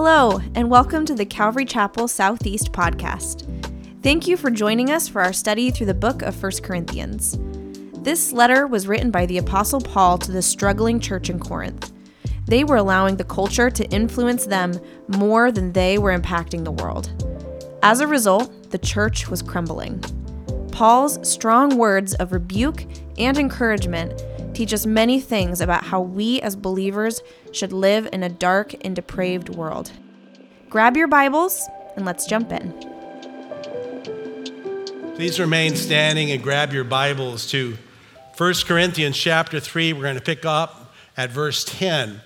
Hello, and welcome to the Calvary Chapel Southeast podcast. Thank you for joining us for our study through the book of 1 Corinthians. This letter was written by the Apostle Paul to the struggling church in Corinth. They were allowing the culture to influence them more than they were impacting the world. As a result, the church was crumbling. Paul's strong words of rebuke and encouragement teach us many things about how we as believers should live in a dark and depraved world. Grab your Bibles and let's jump in. Please remain standing and grab your Bibles to 1 Corinthians chapter 3. We're going to pick up at verse 10.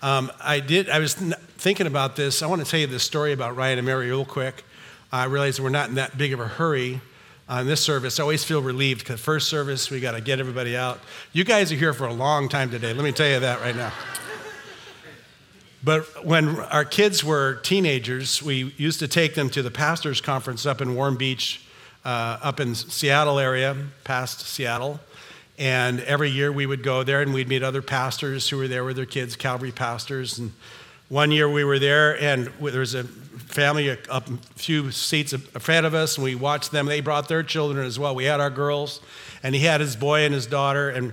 Um, I did. I was thinking about this. I want to tell you this story about Ryan and Mary real quick. I realize we're not in that big of a hurry on this service. I always feel relieved because first service, we got to get everybody out. You guys are here for a long time today. Let me tell you that right now. But when our kids were teenagers, we used to take them to the pastors' conference up in Warm Beach, uh, up in Seattle area, past Seattle. And every year we would go there and we'd meet other pastors who were there with their kids, Calvary pastors. And one year we were there and there was a family a, a few seats ahead of us and we watched them. They brought their children as well. We had our girls and he had his boy and his daughter. And,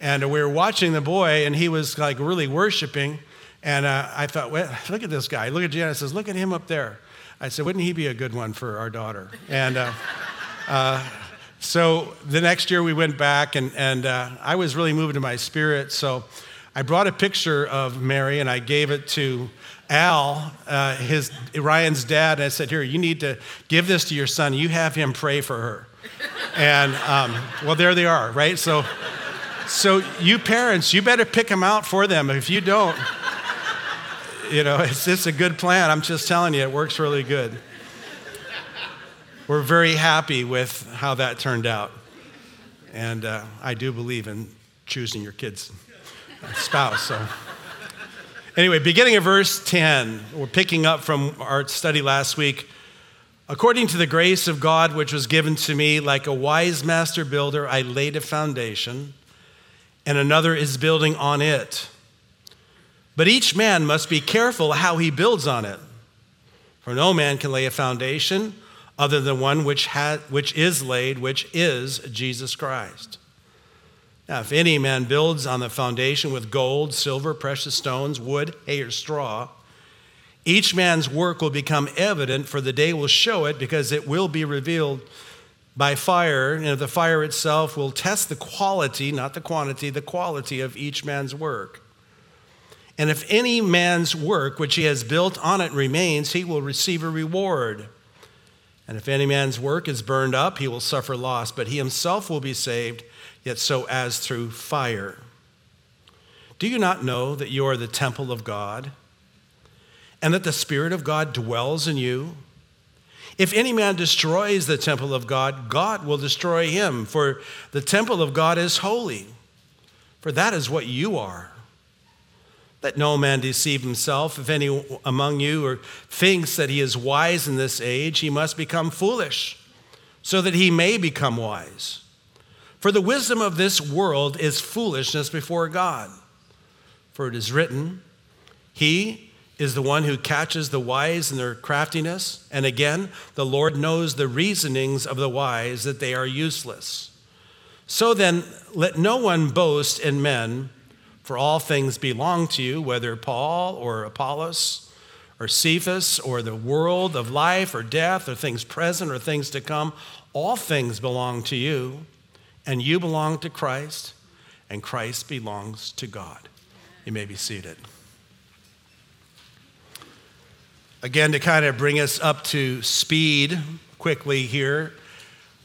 and we were watching the boy and he was like really worshiping. And uh, I thought, well, look at this guy. Look at Janet. Says, look at him up there. I said, wouldn't he be a good one for our daughter? And uh, uh, so the next year we went back, and, and uh, I was really moved to my spirit. So I brought a picture of Mary and I gave it to Al, uh, his Ryan's dad. And I said, here, you need to give this to your son. You have him pray for her. And um, well, there they are, right? So, so you parents, you better pick them out for them. If you don't, you know, it's just a good plan. I'm just telling you, it works really good. We're very happy with how that turned out. And uh, I do believe in choosing your kid's spouse. So, anyway, beginning of verse 10, we're picking up from our study last week. According to the grace of God which was given to me, like a wise master builder, I laid a foundation, and another is building on it. But each man must be careful how he builds on it. For no man can lay a foundation other than one which, ha- which is laid, which is Jesus Christ. Now, if any man builds on the foundation with gold, silver, precious stones, wood, hay, or straw, each man's work will become evident, for the day will show it, because it will be revealed by fire. And the fire itself will test the quality, not the quantity, the quality of each man's work. And if any man's work which he has built on it remains, he will receive a reward. And if any man's work is burned up, he will suffer loss, but he himself will be saved, yet so as through fire. Do you not know that you are the temple of God, and that the Spirit of God dwells in you? If any man destroys the temple of God, God will destroy him, for the temple of God is holy, for that is what you are. Let no man deceive himself. If any among you or thinks that he is wise in this age, he must become foolish, so that he may become wise. For the wisdom of this world is foolishness before God. For it is written, He is the one who catches the wise in their craftiness. And again, the Lord knows the reasonings of the wise, that they are useless. So then, let no one boast in men for all things belong to you, whether Paul or Apollos or Cephas or the world of life or death or things present or things to come. All things belong to you, and you belong to Christ, and Christ belongs to God. You may be seated. Again, to kind of bring us up to speed quickly here,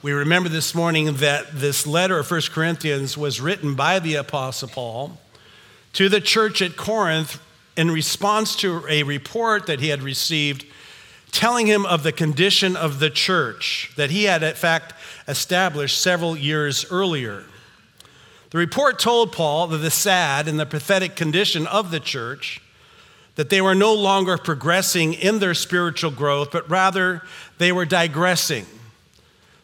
we remember this morning that this letter of 1 Corinthians was written by the Apostle Paul to the church at Corinth in response to a report that he had received telling him of the condition of the church that he had, in fact, established several years earlier. The report told Paul that the sad and the pathetic condition of the church, that they were no longer progressing in their spiritual growth, but rather they were digressing.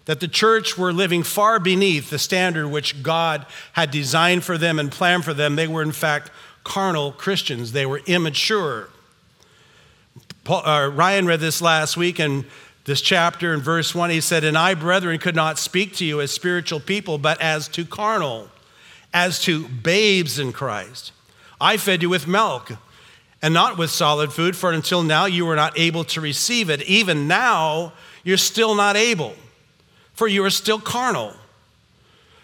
That the church were living far beneath the standard which God had designed for them and planned for them. They were, in fact, carnal Christians. They were immature. Paul, uh, Ryan read this last week in this chapter in verse 1. He said, And I, brethren, could not speak to you as spiritual people, but as to carnal, as to babes in Christ. I fed you with milk and not with solid food, for until now you were not able to receive it. Even now, you're still not able, for you are still carnal.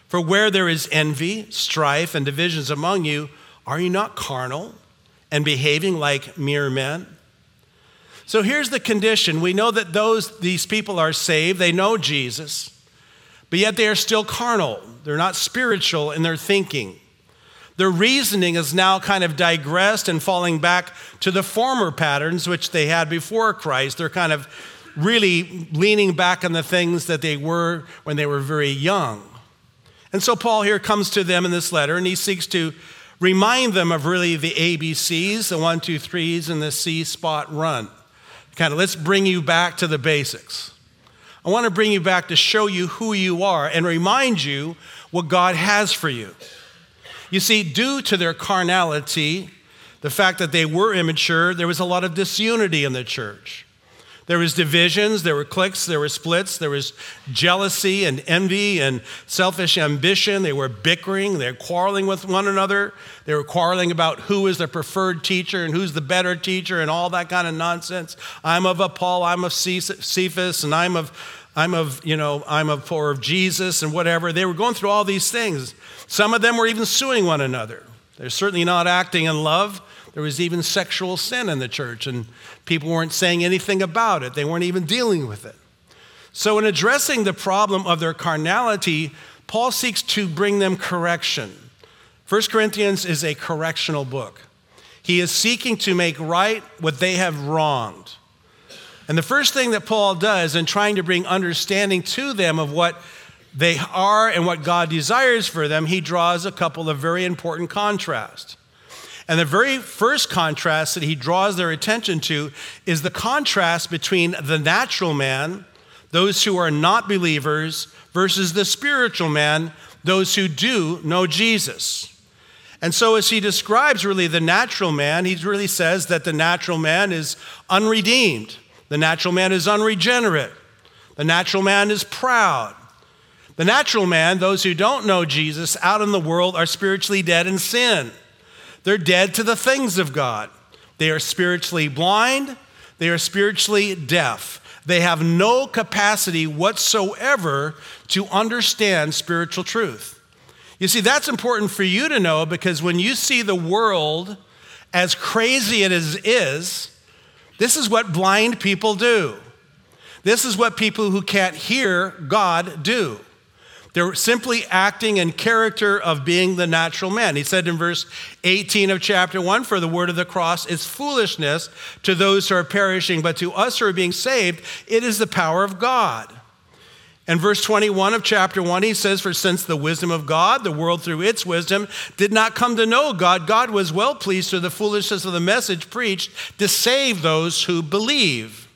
For where there is envy, strife, and divisions among you, are you not carnal and behaving like mere men? So here's the condition. We know that those these people are saved, they know Jesus, but yet they are still carnal. They're not spiritual in their thinking. Their reasoning is now kind of digressed and falling back to the former patterns which they had before Christ. They're kind of really leaning back on the things that they were when they were very young. And so Paul here comes to them in this letter and he seeks to remind them of really the ABCs, the one, two, threes, and the See Spot run. Kind of let's bring you back to the basics. I want to bring you back to show you who you are and remind you what God has for you. You see, due to their carnality, the fact that they were immature, there was a lot of disunity in the church. There was divisions, there were cliques, there were splits, there was jealousy and envy and selfish ambition. They were bickering, they were quarreling with one another. They were quarreling about who is the preferred teacher and who's the better teacher and all that kind of nonsense. I'm of a Paul, I'm of Cephas, and I'm of I'm of, you know, I'm of for of Jesus and whatever. They were going through all these things. Some of them were even suing one another. They're certainly not acting in love. There was even sexual sin in the church, and people weren't saying anything about it. They weren't even dealing with it. So, in addressing the problem of their carnality, Paul seeks to bring them correction. 1 Corinthians is a correctional book. He is seeking to make right what they have wronged. And the first thing that Paul does in trying to bring understanding to them of what they are and what God desires for them, he draws a couple of very important contrasts. And the very first contrast that he draws their attention to is the contrast between the natural man, those who are not believers, versus the spiritual man, those who do know Jesus. And so, as he describes really the natural man, he really says that the natural man is unredeemed, the natural man is unregenerate, the natural man is proud. The natural man, those who don't know Jesus out in the world, are spiritually dead in sin. They're dead to the things of God. They are spiritually blind, they are spiritually deaf. They have no capacity whatsoever to understand spiritual truth. You see, that's important for you to know because when you see the world as crazy as it is, this is what blind people do. This is what people who can't hear God do. They're simply acting in character of being the natural man. He said in verse 18 of chapter 1 For the word of the cross is foolishness to those who are perishing, but to us who are being saved, it is the power of God. And verse 21 of chapter 1, he says, For since the wisdom of God, the world through its wisdom, did not come to know God, God was well pleased through the foolishness of the message preached to save those who believe.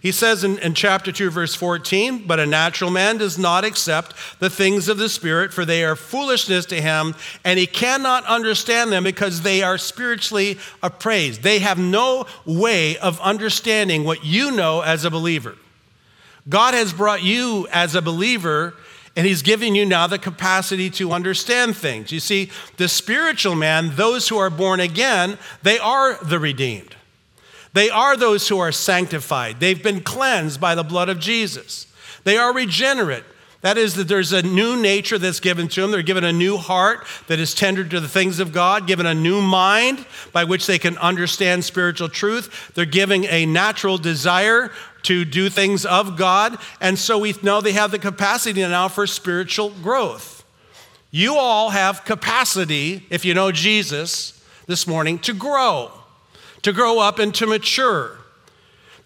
He says in, in, chapter 2, verse 14, But a natural man does not accept the things of the Spirit, for they are foolishness to him, and he cannot understand them because they are spiritually appraised. They have no way of understanding what you know as a believer. God has brought you as a believer, and he's giving you now the capacity to understand things. You see, the spiritual man, those who are born again, they are the redeemed. They are those who are sanctified. They've been cleansed by the blood of Jesus. They are regenerate. That is, that there's a new nature that's given to them. They're given a new heart that is tender to the things of God, given a new mind by which they can understand spiritual truth. They're giving a natural desire to do things of God. And so we know they have the capacity now for spiritual growth. You all have capacity, if you know Jesus this morning, to grow to grow up and to mature.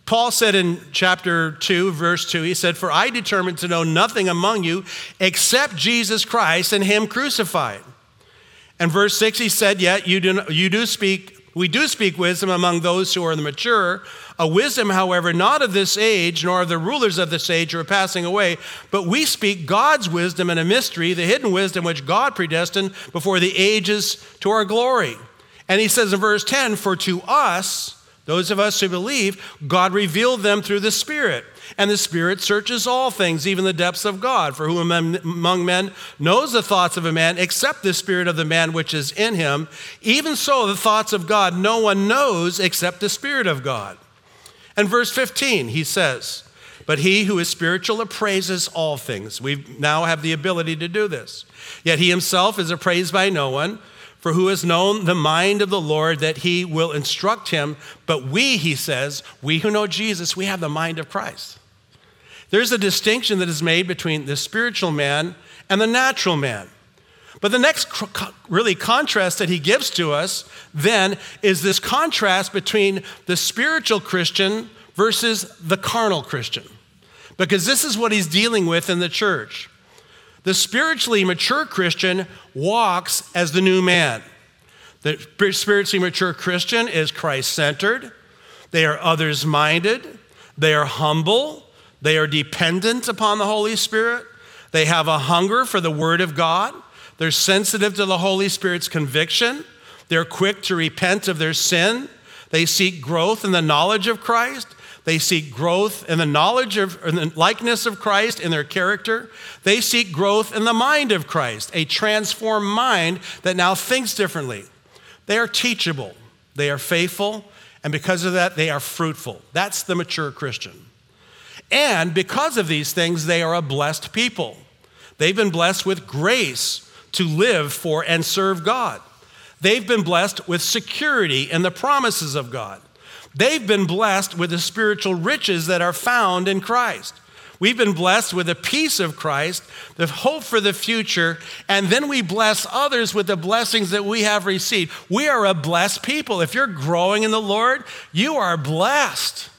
Paul said in chapter 2, verse 2, he said, For I determined to know nothing among you except Jesus Christ and Him crucified. And verse 6, he said, Yet you do, you do speak, we do speak wisdom among those who are the mature, a wisdom, however, not of this age, nor of the rulers of this age who are passing away, but we speak God's wisdom in a mystery, the hidden wisdom which God predestined before the ages to our glory and he says in verse 10 For to us Those of us who believe, God revealed them through the Spirit. And the Spirit searches all things, even the depths of God. For who among men knows the thoughts of a man except the Spirit of the man which is in him? Even so, the thoughts of God no one knows except the Spirit of God. And verse 15, he says, But he who is spiritual appraises all things. We now have the ability to do this. Yet he himself is appraised by no one. For who has known the mind of the Lord that he will instruct him? But we, he says, we who know Jesus, we have the mind of Christ. There's a distinction that is made between the spiritual man and the natural man. But the next really contrast that he gives to us then is this contrast between the spiritual Christian versus the carnal Christian. Because this is what he's dealing with in the church. The spiritually mature Christian walks as the new man. The spiritually mature Christian is Christ centered, they are others minded, they are humble, they are dependent upon the Holy Spirit, they have a hunger for the Word of God, they're sensitive to the Holy Spirit's conviction, they're quick to repent of their sin, they seek growth in the knowledge of Christ, they seek growth in the knowledge of the likeness of Christ in their character. They seek growth in the mind of Christ, a transformed mind that now thinks differently. They are teachable, they are faithful, and because of that, they are fruitful. That's the mature Christian. And because of these things, they are a blessed people. They've been blessed with grace to live for and serve God. They've been blessed with security in the promises of God. They've been blessed with the spiritual riches that are found in Christ. We've been blessed with the peace of Christ, the hope for the future, and then we bless others with the blessings that we have received. We are a blessed people. If you're growing in the Lord, you are blessed.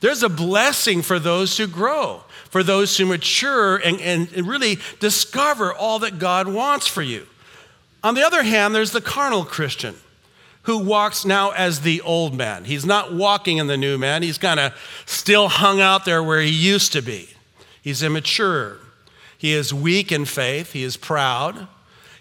There's a blessing for those who grow, for those who mature and, and, really discover all that God wants for you. On the other hand, there's the carnal Christian who walks now as the old man. He's not walking in the new man, he's kind of still hung out there where he used to be. He's immature. He is weak in faith. He is proud.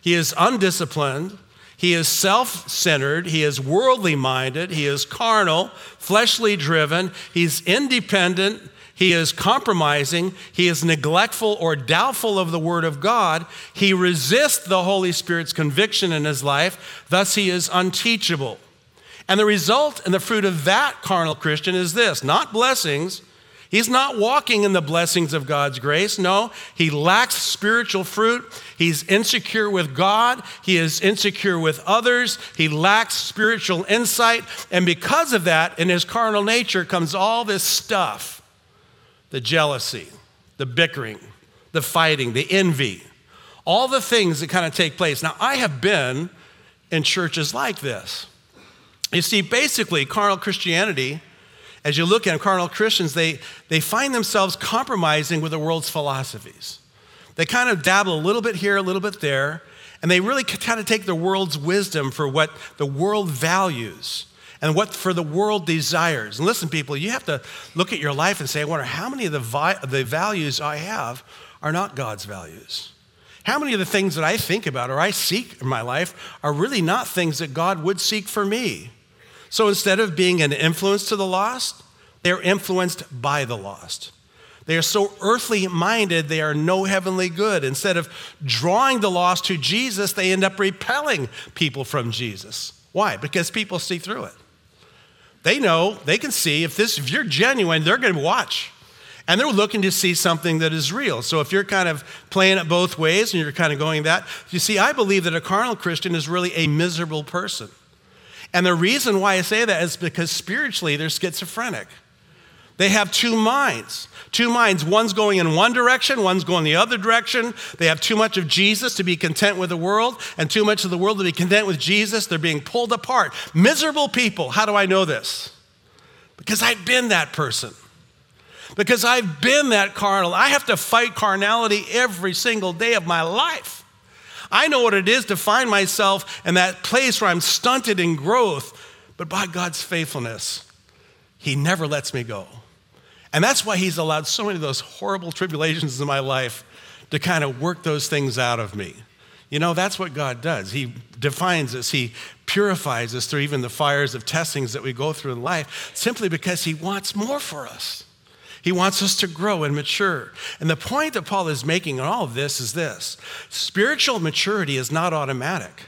He is undisciplined. He is self centered. He is worldly minded. He is carnal, fleshly driven. He's independent. He is compromising. He is neglectful or doubtful of the Word of God. He resists the Holy Spirit's conviction in his life. Thus, he is unteachable. And the result and the fruit of that carnal Christian is this not blessings. He's not walking in the blessings of God's grace. No, he lacks spiritual fruit. He's insecure with God. He is insecure with others. He lacks spiritual insight. And because of that, in his carnal nature comes all this stuff the jealousy, the bickering, the fighting, the envy, all the things that kind of take place. Now, I have been in churches like this. You see, basically, carnal Christianity, as you look at carnal Christians, they, they find themselves compromising with the world's philosophies. They kind of dabble a little bit here, a little bit there, and they really kind of take the world's wisdom for what the world values and what for the world desires. And listen, people, you have to look at your life and say, I wonder how many of the, vi- the values I have are not God's values. How many of the things that I think about or I seek in my life are really not things that God would seek for me? So instead of being an influence to the lost, they're influenced by the lost. They are so earthly minded, they are no heavenly good. Instead of drawing the lost to Jesus, they end up repelling people from Jesus. Why? Because people see through it. They know, they can see if this if you're genuine, they're going to watch. And they're looking to see something that is real. So if you're kind of playing it both ways and you're kind of going that, you see, I believe that a carnal Christian is really a miserable person. And the reason why I say that is because spiritually they're schizophrenic. They have two minds. Two minds. One's going in one direction, one's going the other direction. They have too much of Jesus to be content with the world, and too much of the world to be content with Jesus. They're being pulled apart. Miserable people. How do I know this? Because I've been that person. Because I've been that carnal. I have to fight carnality every single day of my life. I know what it is to find myself in that place where I'm stunted in growth, but by God's faithfulness, He never lets me go. And that's why he's allowed so many of those horrible tribulations in my life to kind of work those things out of me. You know, that's what God does. He defines us, He purifies us through even the fires of testings that we go through in life, simply because He wants more for us. He wants us to grow and mature. And the point that Paul is making in all of this is this spiritual maturity is not automatic.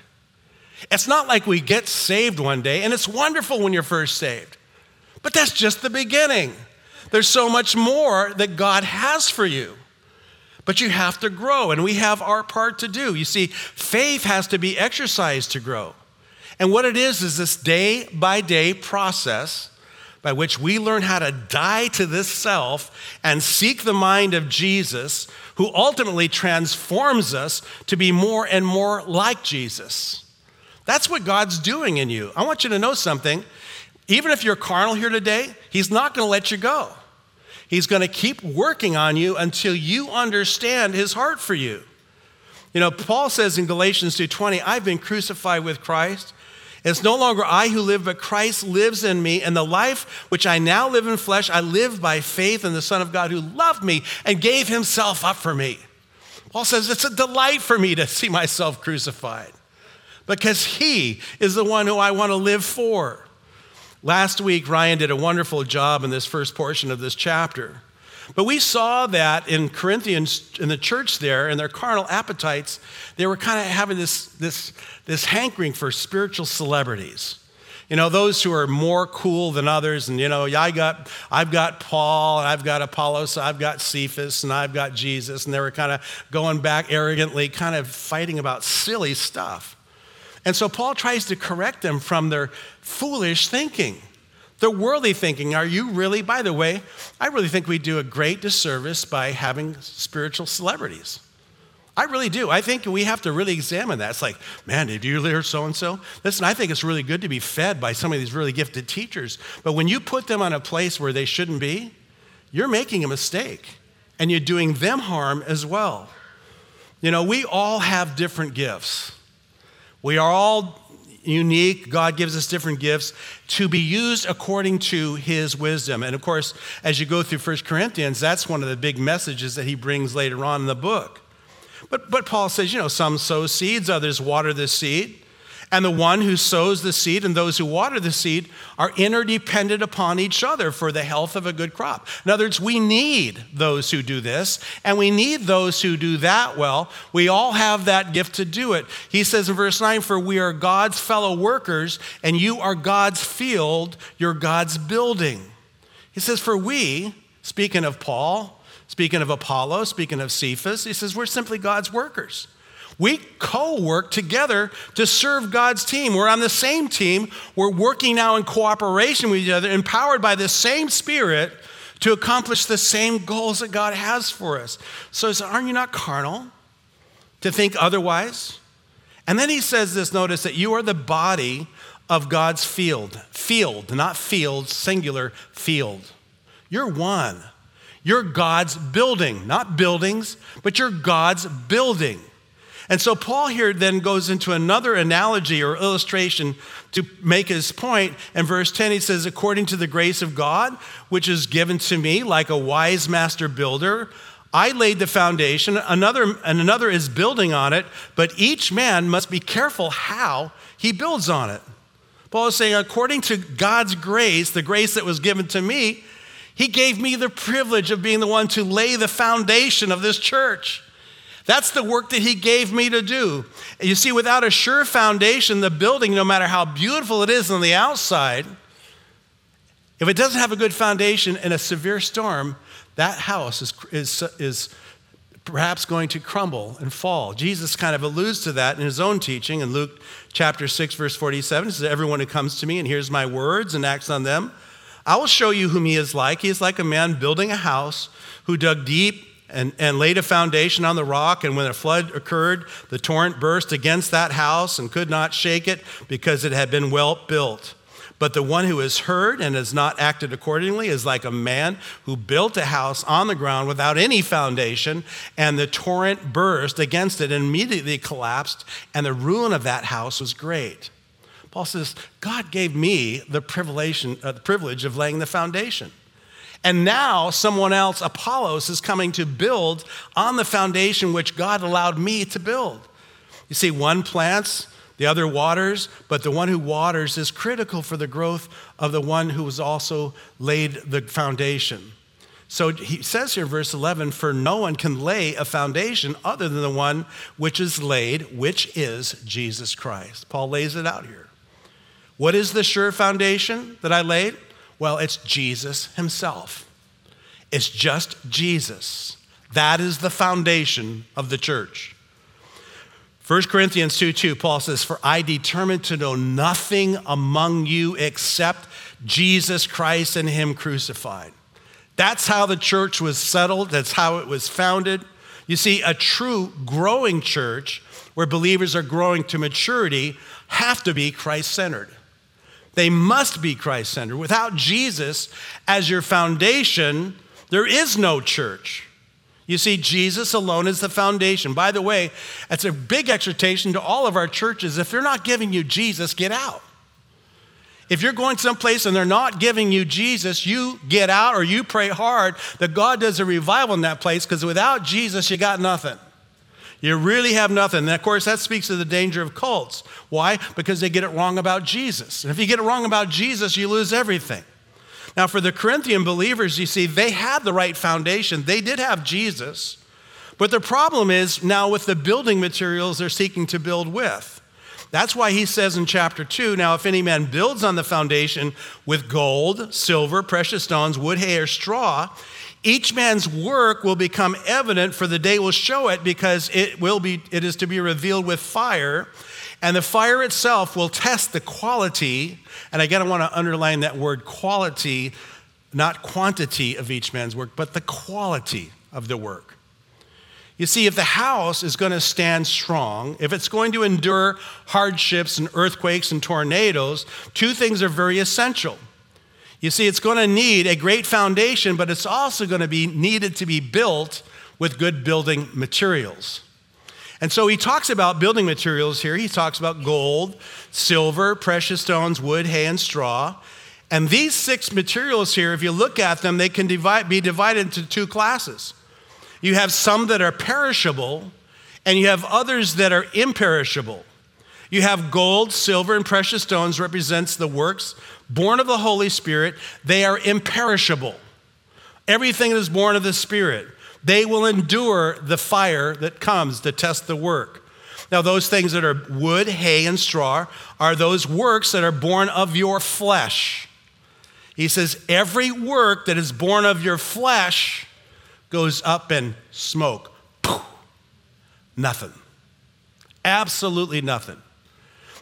It's not like we get saved one day, and it's wonderful when you're first saved, but that's just the beginning. There's so much more that God has for you. But you have to grow, and we have our part to do. You see, faith has to be exercised to grow. And what it is, is this day by day process by which we learn how to die to this self and seek the mind of Jesus, who ultimately transforms us to be more and more like Jesus. That's what God's doing in you. I want you to know something. Even if you're carnal here today, He's not going to let you go. He's going to keep working on you until you understand his heart for you. You know, Paul says in Galatians 2:20, I've been crucified with Christ. It's no longer I who live, but Christ lives in me. And the life which I now live in flesh, I live by faith in the Son of God who loved me and gave himself up for me. Paul says, It's a delight for me to see myself crucified because he is the one who I want to live for. Last week, Ryan did a wonderful job in this first portion of this chapter. But we saw that in Corinthians, in the church there, in their carnal appetites, they were kind of having this, this, this hankering for spiritual celebrities. You know, those who are more cool than others, and you know, I got, I've got Paul, and I've got Apollos, I've got Cephas, and I've got Jesus, and they were kind of going back arrogantly, kind of fighting about silly stuff. And so Paul tries to correct them from their foolish thinking, their worldly thinking. Are you really, by the way, I really think we do a great disservice by having spiritual celebrities. I really do. I think we have to really examine that. It's like, man, did you hear so and so? Listen, I think it's really good to be fed by some of these really gifted teachers. But when you put them on a place where they shouldn't be, you're making a mistake and you're doing them harm as well. You know, we all have different gifts. We are all unique. God gives us different gifts to be used according to his wisdom. And of course, as you go through 1 Corinthians, that's one of the big messages that he brings later on in the book. But, but Paul says, you know, some sow seeds, others water the seed. And the one who sows the seed and those who water the seed are interdependent upon each other for the health of a good crop. In other words, we need those who do this, and we need those who do that well. We all have that gift to do it. He says in verse 9, For we are God's fellow workers, and you are God's field, you're God's building. He says, For we, speaking of Paul, speaking of Apollo, speaking of Cephas, he says, We're simply God's workers. We co work together to serve God's team. We're on the same team. We're working now in cooperation with each other, empowered by the same Spirit to accomplish the same goals that God has for us. So, aren't you not carnal to think otherwise? And then he says this notice that you are the body of God's field. Field, not field, singular field. You're one. You're God's building, not buildings, but you're God's building. And so Paul here then goes into another analogy or illustration to make his point. In verse 10, he says, According to the grace of God, which is given to me like a wise master builder, I laid the foundation, another, and another is building on it, but each man must be careful how he builds on it. Paul is saying, according to God's grace, the grace that was given to me, he gave me the privilege of being the one to lay the foundation of this church. That's the work that he gave me to do. You see, without a sure foundation, the building, no matter how beautiful it is on the outside, if it doesn't have a good foundation in a severe storm, that house is, is, is perhaps going to crumble and fall. Jesus kind of alludes to that in his own teaching in Luke chapter 6, verse 47. He says, Everyone who comes to me and hears my words and acts on them, I will show you whom he is like. He is like a man building a house who dug deep and, and laid a foundation on the rock. And when a flood occurred, the torrent burst against that house and could not shake it because it had been well built. But the one who has heard and has not acted accordingly is like a man who built a house on the ground without any foundation, and the torrent burst against it and immediately collapsed, and the ruin of that house was great. Paul says, God gave me the privilege, uh, the privilege of laying the foundation. And now someone else, Apollos, is coming to build on the foundation which God allowed me to build. You see, one plants, the other waters, but the one who waters is critical for the growth of the one who has also laid the foundation. So he says here, verse 11, for no one can lay a foundation other than the one which is laid, which is Jesus Christ. Paul lays it out here. What is the sure foundation that I laid? Well, it's Jesus himself. It's just Jesus. That is the foundation of the church. 1 Corinthians 2 2, Paul says, For I determined to know nothing among you except Jesus Christ and Him crucified. That's how the church was settled, that's how it was founded. You see, a true growing church where believers are growing to maturity have to be Christ centered. They must be Christ centered. Without Jesus as your foundation, there is no church. You see, Jesus alone is the foundation. By the way, that's a big exhortation to all of our churches. If they're not giving you Jesus, get out. If you're going someplace and they're not giving you Jesus, you get out or you pray hard that God does a revival in that place because without Jesus, you got nothing. You really have nothing. And of course, that speaks to the danger of cults. Why? Because they get it wrong about Jesus. And if you get it wrong about Jesus, you lose everything. Now, for the Corinthian believers, you see, they had the right foundation. They did have Jesus. But the problem is now with the building materials they're seeking to build with. That's why he says in chapter 2 Now, if any man builds on the foundation with gold, silver, precious stones, wood, hay, or straw, each man's work will become evident, for the day will show it, because it will be it is to be revealed with fire, and the fire itself will test the quality. And again, I want to underline that word quality, not quantity of each man's work, but the quality of the work. You see, if the house is going to stand strong, if it's going to endure hardships and earthquakes and tornadoes, two things are very essential. You see, it's going to need a great foundation, but it's also going to be needed to be built with good building materials. And so he talks about building materials here. He talks about gold, silver, precious stones, wood, hay, and straw. And these six materials here, if you look at them, they can divide, be divided into two classes. You have some that are perishable, and you have others that are imperishable. You have gold, silver, and precious stones represents the works born of the Holy Spirit. They are imperishable. Everything that is born of the Spirit. They will endure the fire that comes to test the work. Now, those things that are wood, hay, and straw are those works that are born of your flesh. He says, Every work that is born of your flesh goes up in smoke. Poof. Nothing. Absolutely nothing.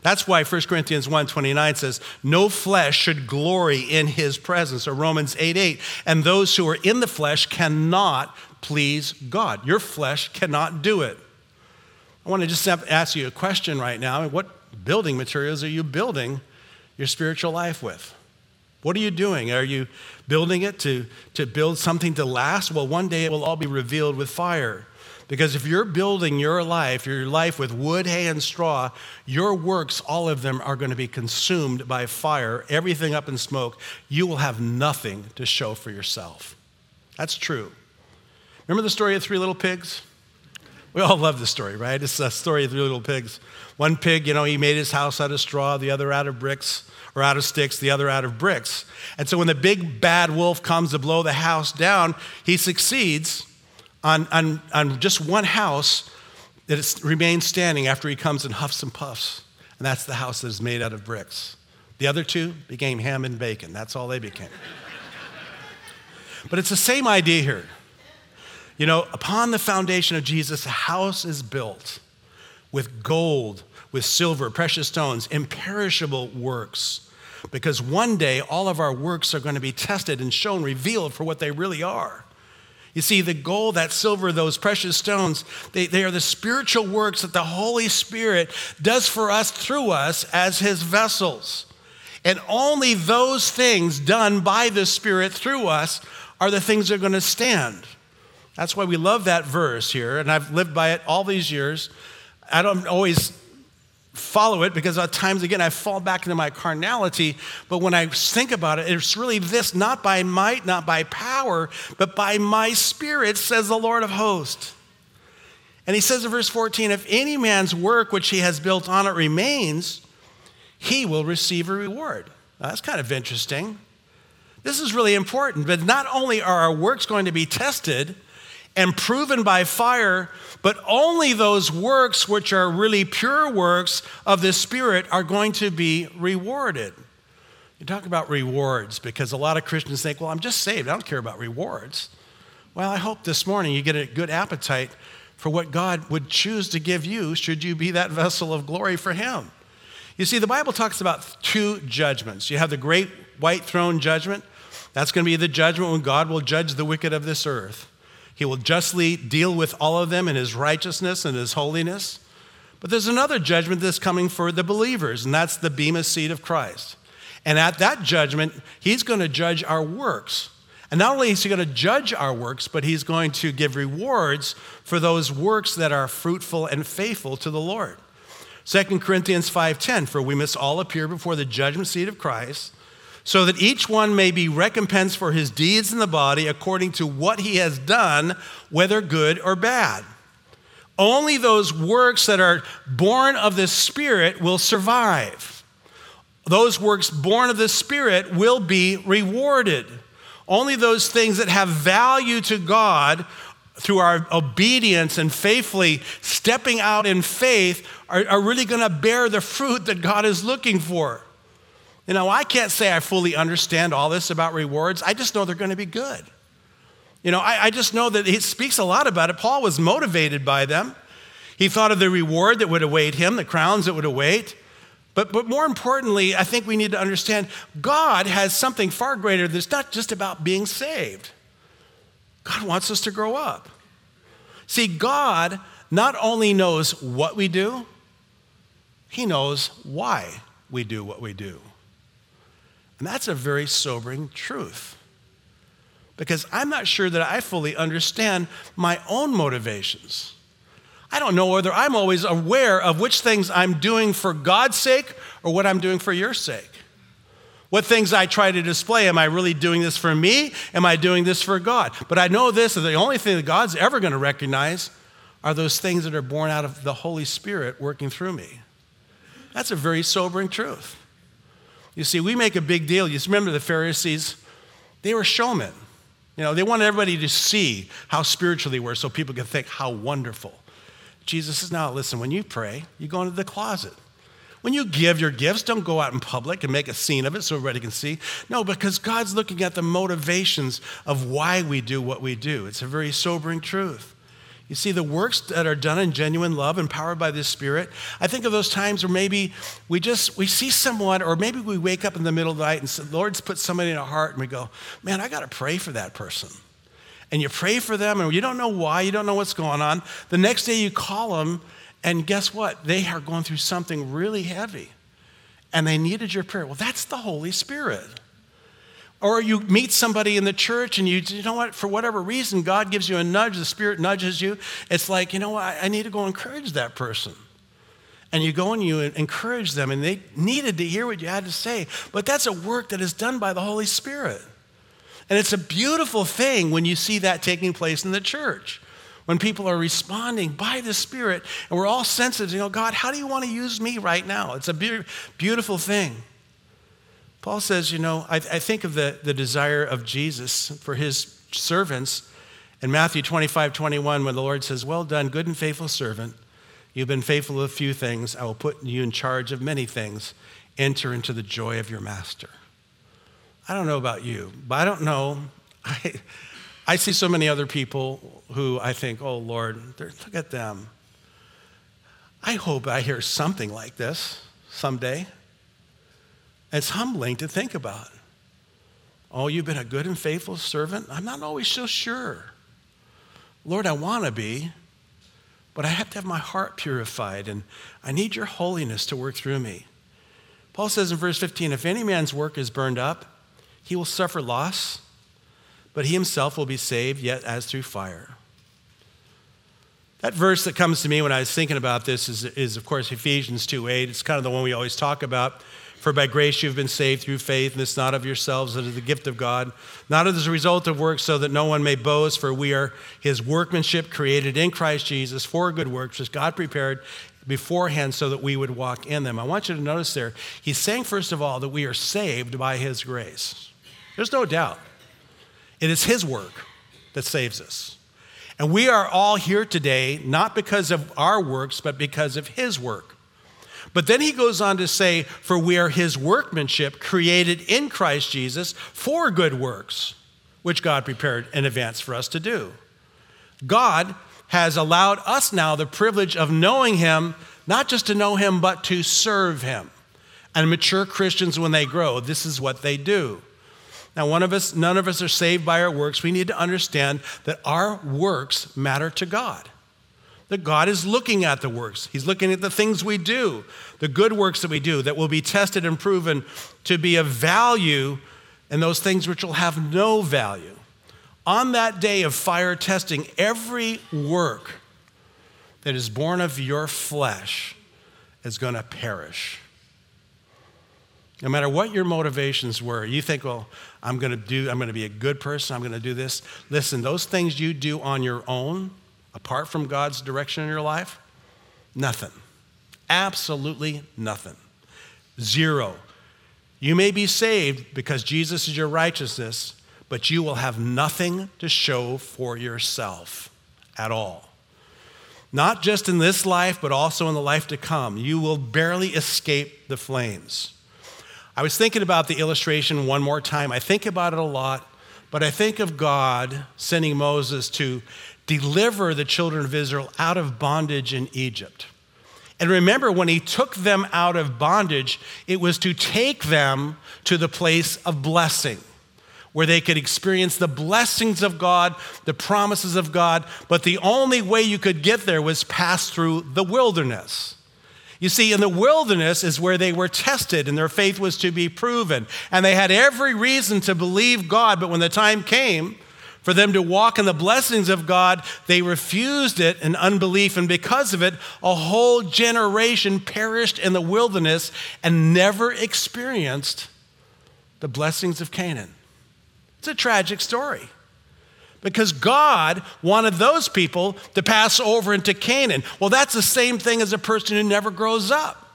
That's why 1 Corinthians 1:29 says, "No flesh should glory in his presence," or Romans 8:8, "And those who are in the flesh cannot please God." Your flesh cannot do it. I want to just ask you a question right now. What building materials are you building your spiritual life with? What are you doing? Are you building it to, to build something to last? Well, one day it will all be revealed with fire. Because if you're building your life, your life with wood, hay, and straw, your works, all of them, are going to be consumed by fire, everything up in smoke. You will have nothing to show for yourself. That's true. Remember the story of three little pigs? We all love the story, right? It's a story of three little pigs. One pig, you know, he made his house out of straw, the other out of bricks or out of sticks, the other out of bricks. And so when the big bad wolf comes to blow the house down, he succeeds on, on, on just one house that remains standing after he comes and huffs and puffs. And that's the house that is made out of bricks. The other two became ham and bacon. That's all they became. but it's the same idea here. You know, upon the foundation of Jesus, a house is built with gold, with silver, precious stones, imperishable works because one day, all of our works are going to be tested and shown, revealed for what they really are. You see, the gold, that silver, those precious stones, they, they are the spiritual works that the Holy Spirit does for us through us as His vessels. And only those things done by the Spirit through us are the things that are going to stand. That's why we love that verse here, and I've lived by it all these years. I don't always follow it because at times again I fall back into my carnality. But when I think about it, it's really this not by might, not by power, but by my spirit, says the Lord of hosts. And he says in verse 14, if any man's work which he has built on it remains, he will receive a reward. Now, that's kind of interesting. This is really important, but not only are our works going to be tested and proven by fire, but only those works which are really pure works of the Spirit are going to be rewarded. You talk about rewards because a lot of Christians think, well, I'm just saved. I don't care about rewards. Well, I hope this morning you get a good appetite for what God would choose to give you should you be that vessel of glory for Him. You see, the Bible talks about two judgments. You have the great white throne judgment. That's going to be the judgment when God will judge the wicked of this earth. He will justly deal with all of them in His righteousness and His holiness. But there's another judgment that's coming for the believers, and that's the Bema seat of Christ. And at that judgment, He's going to judge our works. And not only is he going to judge our works, but he's going to give rewards for those works that are fruitful and faithful to the Lord. 2 Corinthians 5:10 for we must all appear before the judgment seat of Christ so that each one may be recompensed for his deeds in the body according to what he has done whether good or bad. Only those works that are born of the spirit will survive. Those works born of the spirit will be rewarded. Only those things that have value to God through our obedience and faithfully stepping out in faith are, are really going to bear the fruit that God is looking for. You know, I can't say I fully understand all this about rewards. I just know they're going to be good. You know, I, I just know that he speaks a lot about it. Paul was motivated by them. He thought of the reward that would await him, the crowns that would await. But, but more importantly, I think we need to understand God has something far greater that's not just about being saved. God wants us to grow up. See, God not only knows what we do, He knows why we do what we do. And that's a very sobering truth. Because I'm not sure that I fully understand my own motivations. I don't know whether I'm always aware of which things I'm doing for God's sake or what I'm doing for your sake. What things I try to display. Am I really doing this for me? Am I doing this for God? But I know this that the only thing that God's ever going to recognize are those things that are born out of the Holy Spirit working through me. That's a very sobering truth. You see, we make a big deal. You remember the Pharisees? They were showmen. You know, they wanted everybody to see how spiritual they were so people could think how wonderful. Jesus says, now listen, when you pray, you go into the closet. When you give your gifts, don't go out in public and make a scene of it so everybody can see. No, because God's looking at the motivations of why we do what we do. It's a very sobering truth. You see, the works that are done in genuine love, empowered by the Spirit, I think of those times where maybe we just, we see someone, or maybe we wake up in the middle of the night and the Lord's put somebody in our heart and we go, man, I got to pray for that person. And you pray for them and you don't know why, you don't know what's going on. The next day you call them and guess what? They are going through something really heavy and they needed your prayer. Well, that's the Holy Spirit. Or you meet somebody in the church and you, you know what, for whatever reason, God gives you a nudge, the Spirit nudges you. It's like, you know what, I, need to go encourage that person. And you go and you encourage them, and they needed to hear what you had to say. But that's a work that is done by the Holy Spirit. And it's a beautiful thing when you see that taking place in the church when people are responding by the Spirit, and we're all sensitive, you know, God, how do you want to use me right now? It's a be- beautiful thing. Paul says, you know, I, I think of the, the desire of Jesus for his servants in Matthew 25, 21, when the Lord says, Well done, good and faithful servant. You've been faithful with a few things. I will put you in charge of many things. Enter into the joy of your master. I don't know about you, but I don't know. I, I see so many other people who I think, oh Lord, look at them. I hope I hear something like this someday. It's humbling to think about. Oh, you've been a good and faithful servant? I'm not always so sure. Lord, I want to be, but I have to have my heart purified, and I need your holiness to work through me. Paul says in verse 15 if any man's work is burned up, he will suffer loss but he himself will be saved, yet as through fire. That verse that comes to me when I was thinking about this is, is of course, Ephesians 2 8. It's kind of the one we always talk about. For by grace you have been saved through faith, and it's not of yourselves, it is the gift of God, not as a result of works, so that no one may boast, for we are his workmanship created in Christ Jesus for good works, which God prepared beforehand so that we would walk in them. I want you to notice there, he's saying, first of all, that we are saved by his grace. There's no doubt. It is his work that saves us. And we are all here today, not because of our works, but because of his work. But then he goes on to say, For we are his workmanship, created in Christ Jesus for good works, which God prepared in advance for us to do. God has allowed us now the privilege of knowing him, not just to know him, but to serve him. And mature Christians, when they grow, this is what they do. Now, one of us, none of us are saved by our works. We need to understand that our works matter to God that God is looking at the works. He's looking at the things we do, the good works that we do that will be tested and proven to be of value, and those things which will have no value. On that day of fire testing, every work that is born of your flesh is going to perish. No matter what your motivations were, you think, well, I'm going to do, I'm going to be a good person, I'm going to do this. Listen, those things you do on your own apart from God's direction in your life? Nothing. Absolutely nothing. Zero. You may be saved because Jesus is your righteousness, but you will have nothing to show for yourself at all. Not just in this life, but also in the life to come. You will barely escape the flames. I was thinking about the illustration one more time. I think about it a lot, but I think of God sending Moses to deliver the children of Israel out of bondage in Egypt. And remember, when he took them out of bondage, it was to take them to the place of blessing, where they could experience the blessings of God, the promises of God. But the only way you could get there was pass through the wilderness. You see, in the wilderness is where they were tested and their faith was to be proven. And they had every reason to believe God, but when the time came, for them to walk in the blessings of God, they refused it in unbelief, and because of it, a whole generation perished in the wilderness and never experienced the blessings of Canaan. It's a tragic story because God wanted those people to pass over into Canaan. Well, that's the same thing as a person who never grows up.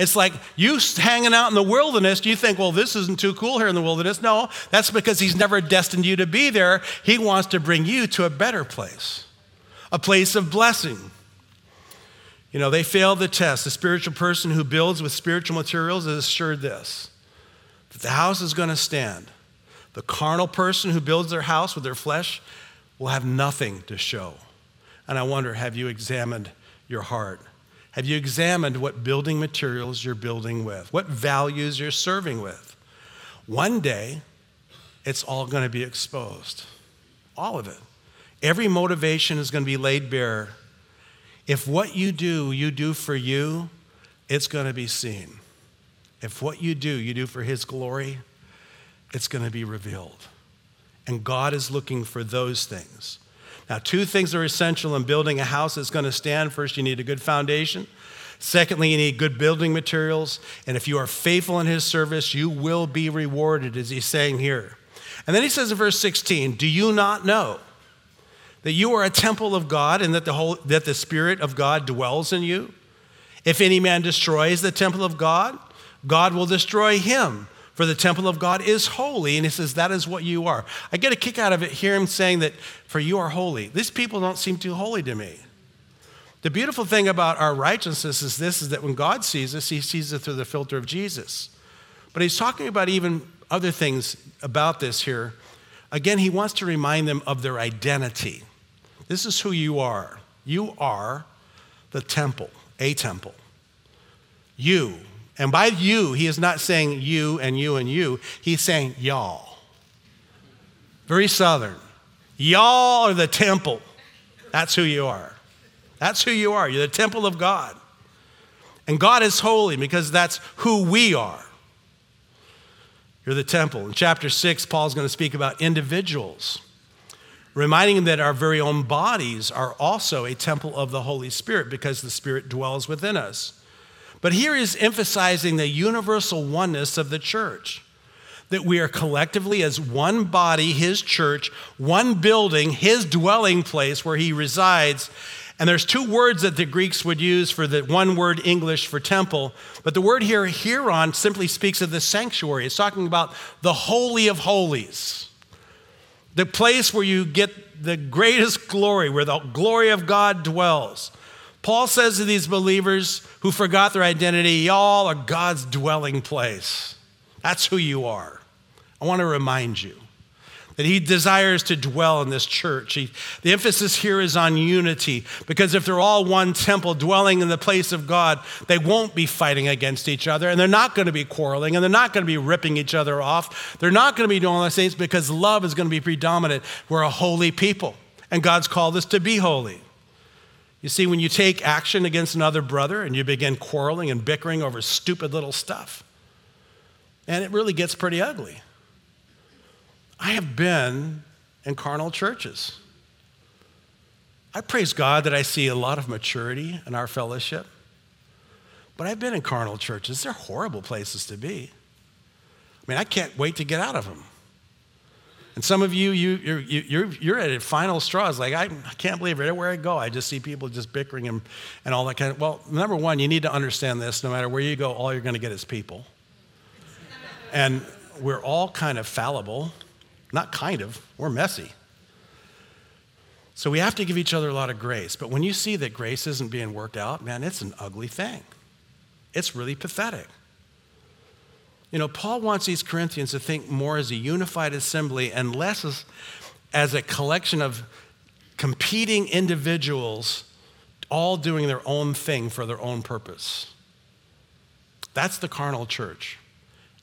It's like you hanging out in the wilderness, you think, well, this isn't too cool here in the wilderness. No, that's because He's never destined you to be there. He wants to bring you to a better place, a place of blessing. You know, they failed the test. The spiritual person who builds with spiritual materials is assured this that the house is going to stand. The carnal person who builds their house with their flesh will have nothing to show. And I wonder have you examined your heart? Have you examined what building materials you're building with? What values you're serving with? One day, it's all going to be exposed. All of it. Every motivation is going to be laid bare. If what you do, you do for you, it's going to be seen. If what you do, you do for His glory, it's going to be revealed. And God is looking for those things. Now, two things are essential in building a house that's going to stand. First, you need a good foundation. Secondly, you need good building materials. And if you are faithful in his service, you will be rewarded, as he's saying here. And then he says in verse 16, Do you not know that you are a temple of God and that the, whole, that the Spirit of God dwells in you? If any man destroys the temple of God, God will destroy him. For the temple of God is holy. And he says, That is what you are. I get a kick out of it, hear him saying that, For you are holy. These people don't seem too holy to me. The beautiful thing about our righteousness is this is that when God sees us, he sees it through the filter of Jesus. But he's talking about even other things about this here. Again, he wants to remind them of their identity. This is who you are. You are the temple, a temple. You and by you, he is not saying you and you and you, he's saying y'all. Very southern. Y'all are the temple. That's who you are. That's who you are. You're the temple of God. And God is holy because that's who we are. You're the temple. In chapter 6, Paul's going to speak about individuals, reminding them that our very own bodies are also a temple of the Holy Spirit because the Spirit dwells within us. But here is emphasizing the universal oneness of the church that we are collectively, as one body, his church, one building, his dwelling place where he resides. And there's two words that the Greeks would use for the one word English for temple, but the word here, hieron, simply speaks of the sanctuary. It's talking about the Holy of Holies, the place where you get the greatest glory, where the glory of God dwells. Paul says to these believers who forgot their identity, y'all are God's dwelling place. That's who you are. I want to remind you that he desires to dwell in this church. He, the emphasis here is on unity because if they're all one temple dwelling in the place of God, they won't be fighting against each other and they're not going to be quarreling and they're not going to be ripping each other off. They're not going to be doing all those things because love is going to be predominant. We're a holy people and God's called us to be holy. You see, when you take action against another brother and you begin quarreling and bickering over stupid little stuff, and it really gets pretty ugly. I have been in carnal churches. I praise God that I see a lot of maturity in our fellowship. But I've been in carnal churches. They're horrible places to be. I mean, I can't wait to get out of them. And some of you, you you're, you're, you're at a final straws. Like, I, I can't believe it. Everywhere I go, I just see people just bickering and, and all that kind of. Well, number one, you need to understand this. No matter where you go, all you're going to get is people. and we're all kind of fallible. Not kind of, we're messy. So we have to give each other a lot of grace. But when you see that grace isn't being worked out, man, it's an ugly thing. It's really pathetic. You know, Paul wants these Corinthians to think more as a unified assembly and less as, as a collection of competing individuals all doing their own thing for their own purpose. That's the carnal church.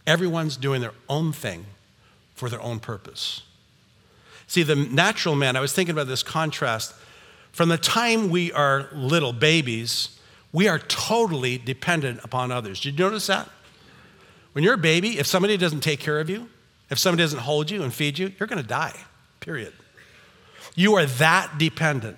Everyone's doing their own thing for their own purpose. See, the natural man, I was thinking about this contrast. From the time we are little babies, we are totally dependent upon others. Did you notice that? When you're a baby, if somebody doesn't take care of you, if somebody doesn't hold you and feed you, you're going to die, period. You are that dependent.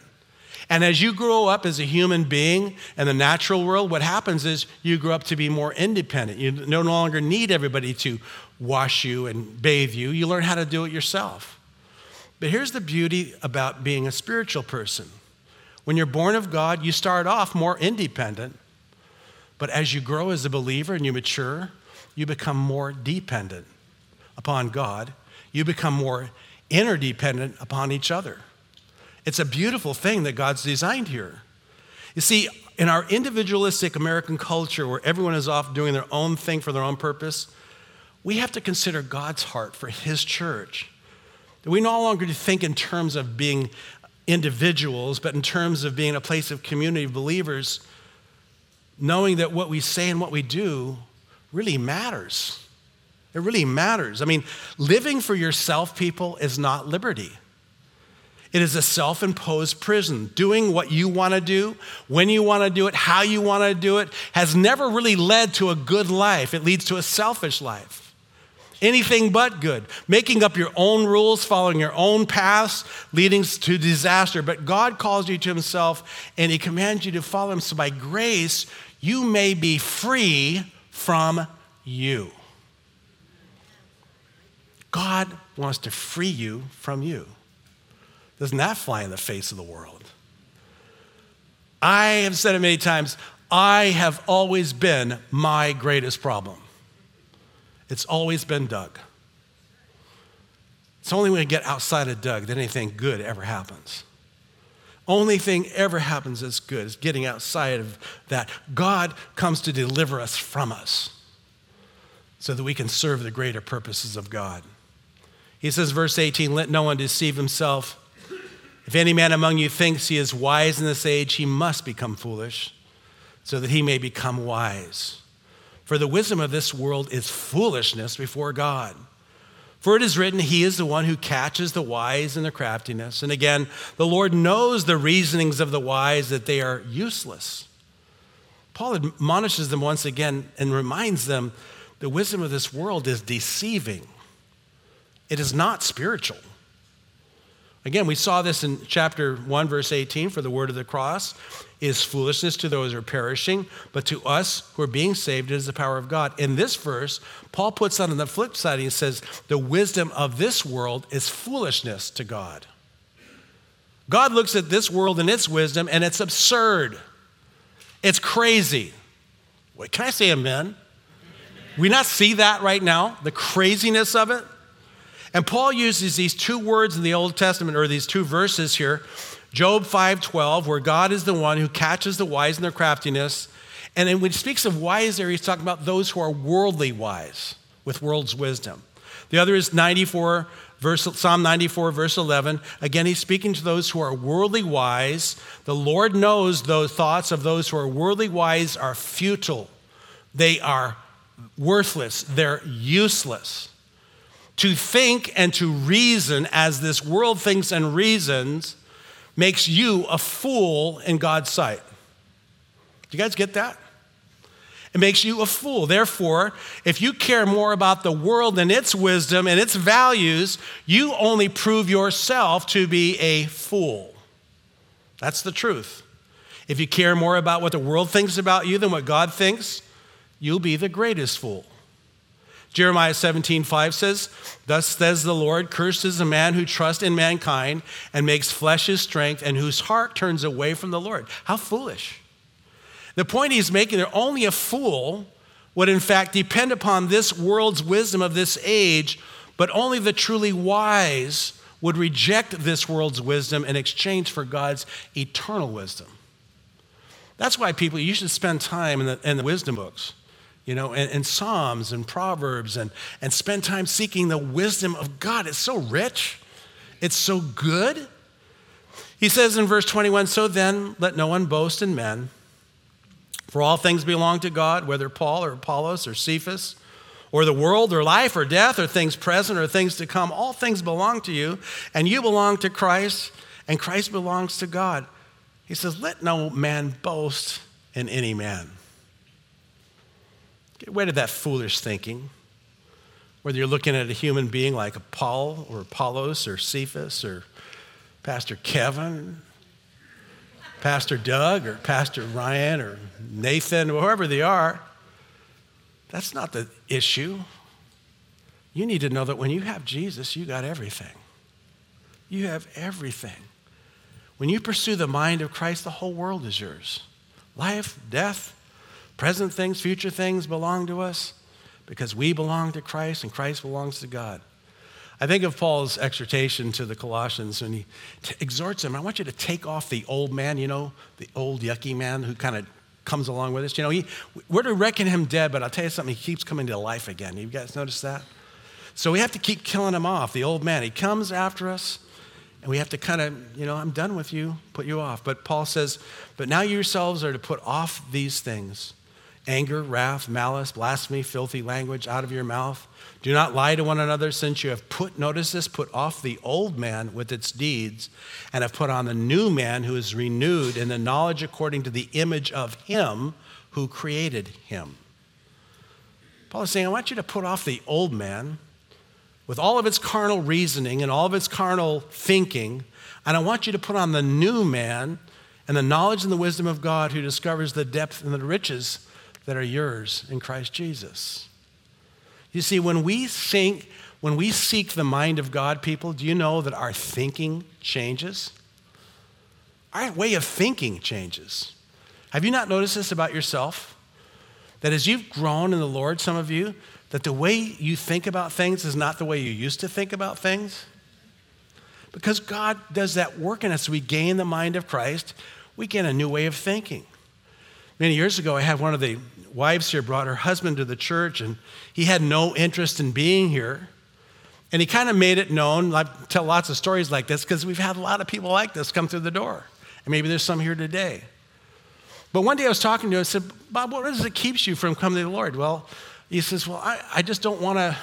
And as you grow up as a human being in the natural world, what happens is you grow up to be more independent. You no longer need everybody to wash you and bathe you. You learn how to do it yourself. But here's the beauty about being a spiritual person. When you're born of God, you start off more independent. But as you grow as a believer and you mature, you become more dependent upon God. You become more interdependent upon each other. It's a beautiful thing that God's designed here. You see, in our individualistic American culture where everyone is off doing their own thing for their own purpose, we have to consider God's heart for His church. We no longer think in terms of being individuals, but in terms of being a place of community of believers, knowing that what we say and what we do really matters. It really matters. I mean, living for yourself, people, is not liberty. It is a self imposed prison. Doing what you want to do, when you want to do it, how you want to do it, has never really led to a good life. It leads to a selfish life. Anything but good. Making up your own rules, following your own paths, leading to disaster. But God calls you to Himself and He commands you to follow Him. So by grace, you may be free from you. God wants to free you from you. Doesn't that fly in the face of the world? I have said it many times I have always been my greatest problem. It's always been Doug. It's only when we get outside of Doug that anything good ever happens. Only thing ever happens that's good is getting outside of that. God comes to deliver us from us so that we can serve the greater purposes of God. He says, verse 18, let no one deceive himself. If any man among you thinks he is wise in this age, he must become foolish, so that he may become wise. For the wisdom of this world is foolishness before God. For it is written, He is the one who catches the wise in their craftiness. And again, the Lord knows the reasonings of the wise that they are useless. Paul admonishes them once again and reminds them the wisdom of this world is deceiving, it is not spiritual. Again, we saw this in chapter 1, verse 18 for the word of the cross is foolishness to those who are perishing, but to us who are being saved, it is the power of God. In this verse, Paul puts on the flip side. He says, The wisdom of this world is foolishness to God. God looks at this world and its wisdom, and it's absurd. It's crazy. Wait, can I say amen? We not see that right now, the craziness of it? And Paul uses these two words in the Old Testament, or these two verses here, Job 5:12, where God is the one who catches the wise in their craftiness. And when he speaks of wise there, he's talking about those who are worldly wise, with world's wisdom. The other is 94, verse, Psalm 94, verse 11. Again, he's speaking to those who are worldly wise. The Lord knows those thoughts of those who are worldly wise are futile. They are worthless. They're useless. To think and to reason as this world thinks and reasons makes you a fool in God's sight. Do you guys get that? It makes you a fool. Therefore, if you care more about the world and its wisdom and its values, you only prove yourself to be a fool. That's the truth. If you care more about what the world thinks about you than what God thinks, you'll be the greatest fool. Jeremiah 17, 5 says, Thus says the Lord, cursed is the man who trusts in mankind and makes flesh his strength and whose heart turns away from the Lord. How foolish. The point he's making there, only a fool would in fact depend upon this world's wisdom of this age, but only the truly wise would reject this world's wisdom in exchange for God's eternal wisdom. That's why people, you should spend time in the, in the wisdom books you know, and, and, Psalms and Proverbs and, and spend time seeking the wisdom of God. It's so rich, it's so good. He says in verse 21 So then, let no one boast in men, for all things belong to God, whether Paul or Apollos or Cephas or the world or life or death or things present or things to come. All things belong to you, and you belong to Christ, and Christ belongs to God. He says, Let no man boast in any man. Get rid of that foolish thinking. Whether you're looking at a human being like Paul or Apollos or Cephas or Pastor Kevin, Pastor Doug or Pastor Ryan or Nathan, or whoever they are, that's not the issue. You need to know that when you have Jesus, you got everything. You have everything. When you pursue the mind of Christ, the whole world is yours life, death, Present things, future things belong to us because we belong to Christ and Christ belongs to God. I think of Paul's exhortation to the Colossians when he t- exhorts them, I want you to take off the old man, you know, the old yucky man who kind of comes along with us. You know, he, we're to reckon him dead, but I'll tell you something, he keeps coming to life again. You guys notice that? So we have to keep killing him off, the old man. He comes after us, and we have to kind of, you know, I'm done with you, put you off. But Paul says, but now yourselves are to put off these things anger, wrath, malice, blasphemy, filthy language out of your mouth. Do not lie to one another, since you have put, notice this, put off the old man with its deeds, and have put on the new man who is renewed in the knowledge according to the image of him who created him. Paul is saying, I want you to put off the old man with all of its carnal reasoning and all of its carnal thinking, and I want you to put on the new man and the knowledge and the wisdom of God who discovers the depth and the riches that are yours in Christ Jesus. You see, when we think, when we seek the mind of God, people, do you know that our thinking changes? Our way of thinking changes. Have you not noticed this about yourself? That as you've grown in the Lord, some of you, that the way you think about things is not the way you used to think about things? Because God does that work in us. We gain the mind of Christ, we gain a new way of thinking. Many years ago, I had one of the wives here brought her husband to the church, and he had no interest in being here. And he kind of made it known. I tell lots of stories like this because we've had a lot of people like this come through the door. And maybe there's some here today. But one day I was talking to him and said, Bob, what is it that keeps you from coming to the Lord? Well, he says, Well, I, I just don't want to,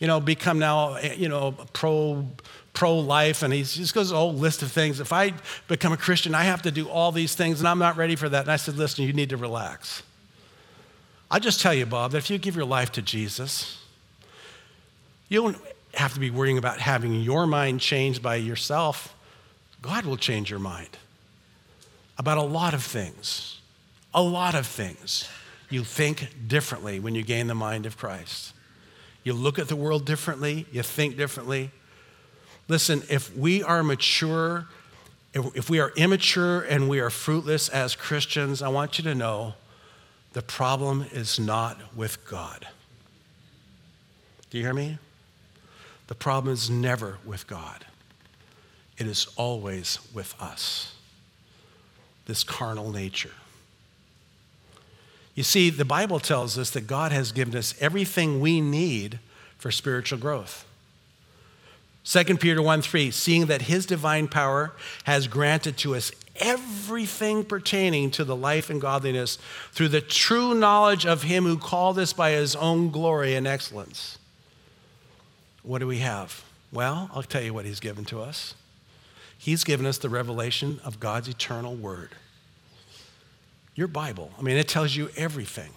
you know, become now, eh, you know, pro pro life, and he just goes a whole list of things. If I become a Christian, I have to do all these things, and I'm not ready for that. And I said, Listen, you need to relax. I'll just tell you, Bob, that if you give your life to Jesus, you don't have to be worrying about having your mind changed by yourself. God will change your mind about a lot of things. A lot of things. You think differently when you gain the mind of Christ. You look at the world differently, you think differently. Listen, if we are mature, if, we are immature and we are fruitless as Christians, I want you to know the problem is not with God. Do you hear me? The problem is never with God, it is always with us, this carnal nature. You see, the Bible tells us that God has given us everything we need for spiritual growth. 2 Peter 1 3, seeing that his divine power has granted to us everything pertaining to the life and godliness through the true knowledge of him who called us by his own glory and excellence. What do we have? Well, I'll tell you what he's given to us. He's given us the revelation of God's eternal word. Your Bible, I mean, it tells you everything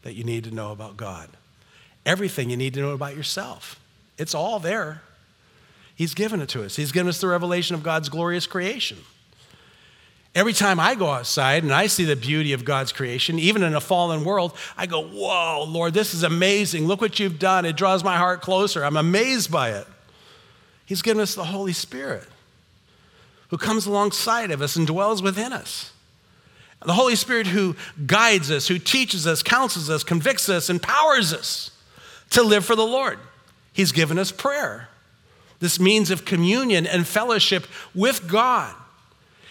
that you need to know about God, everything you need to know about yourself. It's all there. He's given it to us. He's given us the revelation of God's glorious creation. Every time I go outside and I see the beauty of God's creation, even in a fallen world, I go, Whoa, Lord, this is amazing. Look what you've done. It draws my heart closer. I'm amazed by it. He's given us the Holy Spirit who comes alongside of us and dwells within us. The Holy Spirit who guides us, who teaches us, counsels us, convicts us, empowers us to live for the Lord. He's given us prayer, this means of communion and fellowship with God.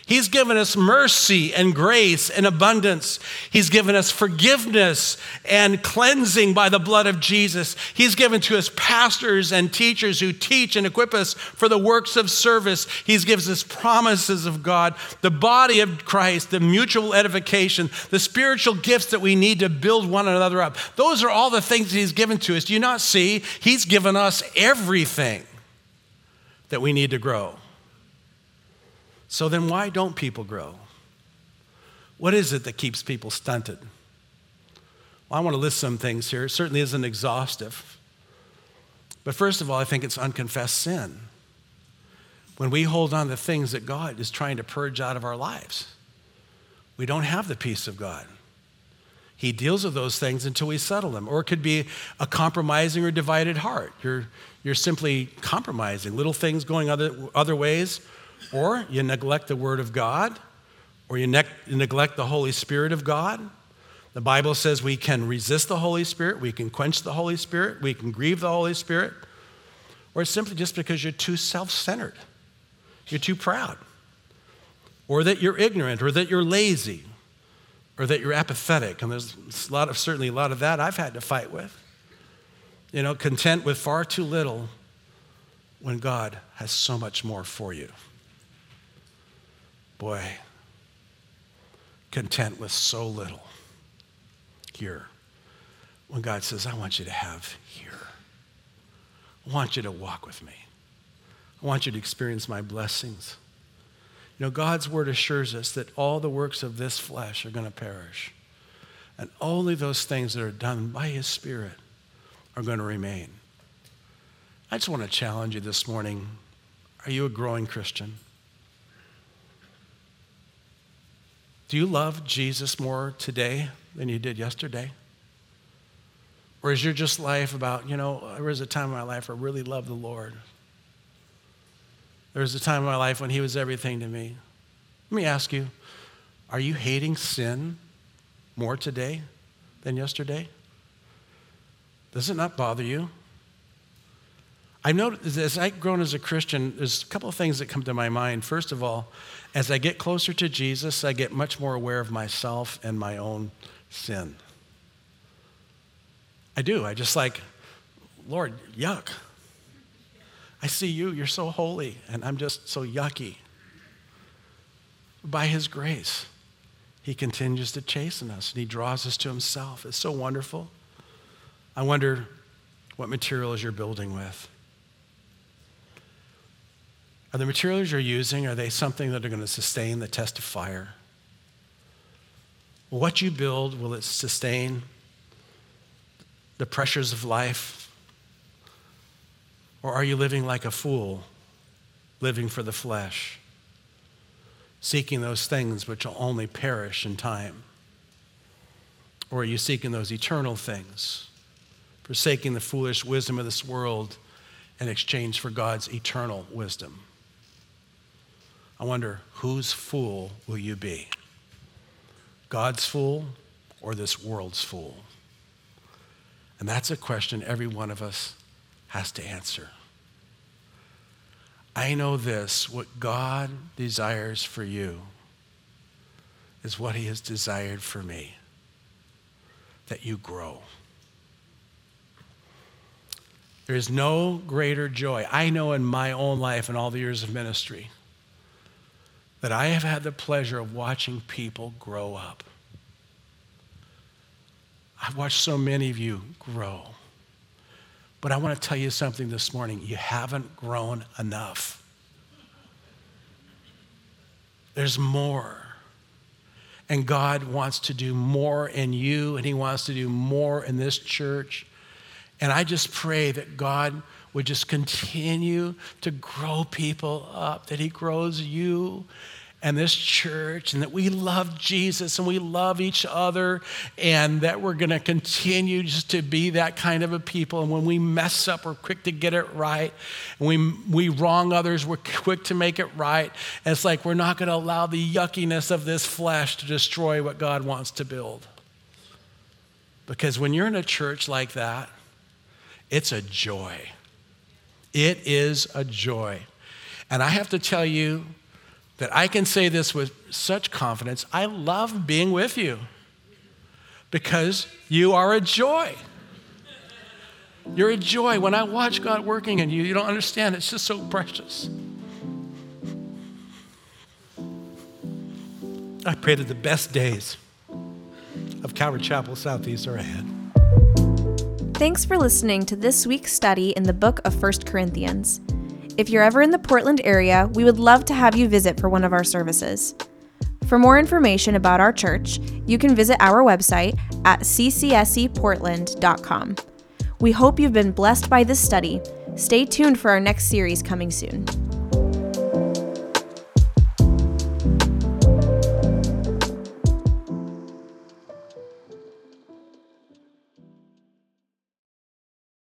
He's given us mercy and grace and abundance. He's given us forgiveness and cleansing by the blood of Jesus. He's given to us pastors and teachers who teach and equip us for the works of service. He's given us promises of God, the body of Christ, the mutual edification, the spiritual gifts that we need to build one another up. Those are all the things that He's given to us. Do you not see? He's given us everything that we need to grow. So then, why don't people grow? What is it that keeps people stunted? Well, I want to list some things here. It certainly isn't exhaustive. But first of all, I think it's unconfessed sin. When we hold on to things that God is trying to purge out of our lives, we don't have the peace of God. He deals with those things until we settle them. Or it could be a compromising or divided heart. You're, you're simply compromising, little things going other, other ways, or you neglect the Word of God, or you, ne- you neglect the Holy Spirit of God. The Bible says we can resist the Holy Spirit, we can quench the Holy Spirit, we can grieve the Holy Spirit, or simply just because you're too self centered, you're too proud, or that you're ignorant, or that you're lazy, or that you're apathetic. And there's a lot of, certainly a lot of that I've had to fight with. You know, content with far too little when God has so much more for you. Boy, content with so little here. When God says, I want you to have here. I want you to walk with me. I want you to experience my blessings. You know, God's word assures us that all the works of this flesh are going to perish. And only those things that are done by His Spirit are going to remain. I just want to challenge you this morning. Are you a growing Christian? Do you love Jesus more today than you did yesterday? Or is your just life about, you know, there was a time in my life I really loved the Lord. There was a time in my life when He was everything to me. Let me ask you are you hating sin more today than yesterday? Does it not bother you? I've noticed as I've grown as a Christian, there's a couple of things that come to my mind. First of all, as I get closer to Jesus, I get much more aware of myself and my own sin. I do. I just like, Lord, yuck. I see you, you're so holy, and I'm just so yucky. By His grace, He continues to chasten us and He draws us to Himself. It's so wonderful. I wonder what materials you're building with. Are the materials you're using, are they something that are going to sustain the test of fire? What you build, will it sustain the pressures of life? Or are you living like a fool, living for the flesh, seeking those things which will only perish in time? Or are you seeking those eternal things, forsaking the foolish wisdom of this world in exchange for God's eternal wisdom? I wonder, whose fool will you be? God's fool or this world's fool? And that's a question every one of us has to answer. I know this what God desires for you is what He has desired for me that you grow. There is no greater joy. I know in my own life and all the years of ministry that I have had the pleasure of watching people grow up. I've watched so many of you grow. But I want to tell you something this morning. You haven't grown enough. There's more. And God wants to do more in you, and He wants to do more in this church. And I just pray that God would just continue to grow people up, that He grows you and this church, and that we love Jesus and we love each other, and that we're going to continue just to be that kind of a people. And when we mess up, we're quick to get it right. And we, we wrong others, we're quick to make it right. And it's like we're not going to allow the yuckiness of this flesh to destroy what God wants to build. Because when you're in a church like that, it's a joy. It is a joy. And I have to tell you, that I can say this with such confidence I love being with you because you are a joy. You're a joy. When I watch God working in you, you don't understand. It's just so precious. I pray that the best days of Calvary Chapel Southeast are ahead. Thanks for listening to this week's study in the book of 1 Corinthians. If you're ever in the Portland area, we would love to have you visit for one of our services. For more information about our church, you can visit our website at ccseportland.com. We hope you've been blessed by this study. Stay tuned for our next series coming soon.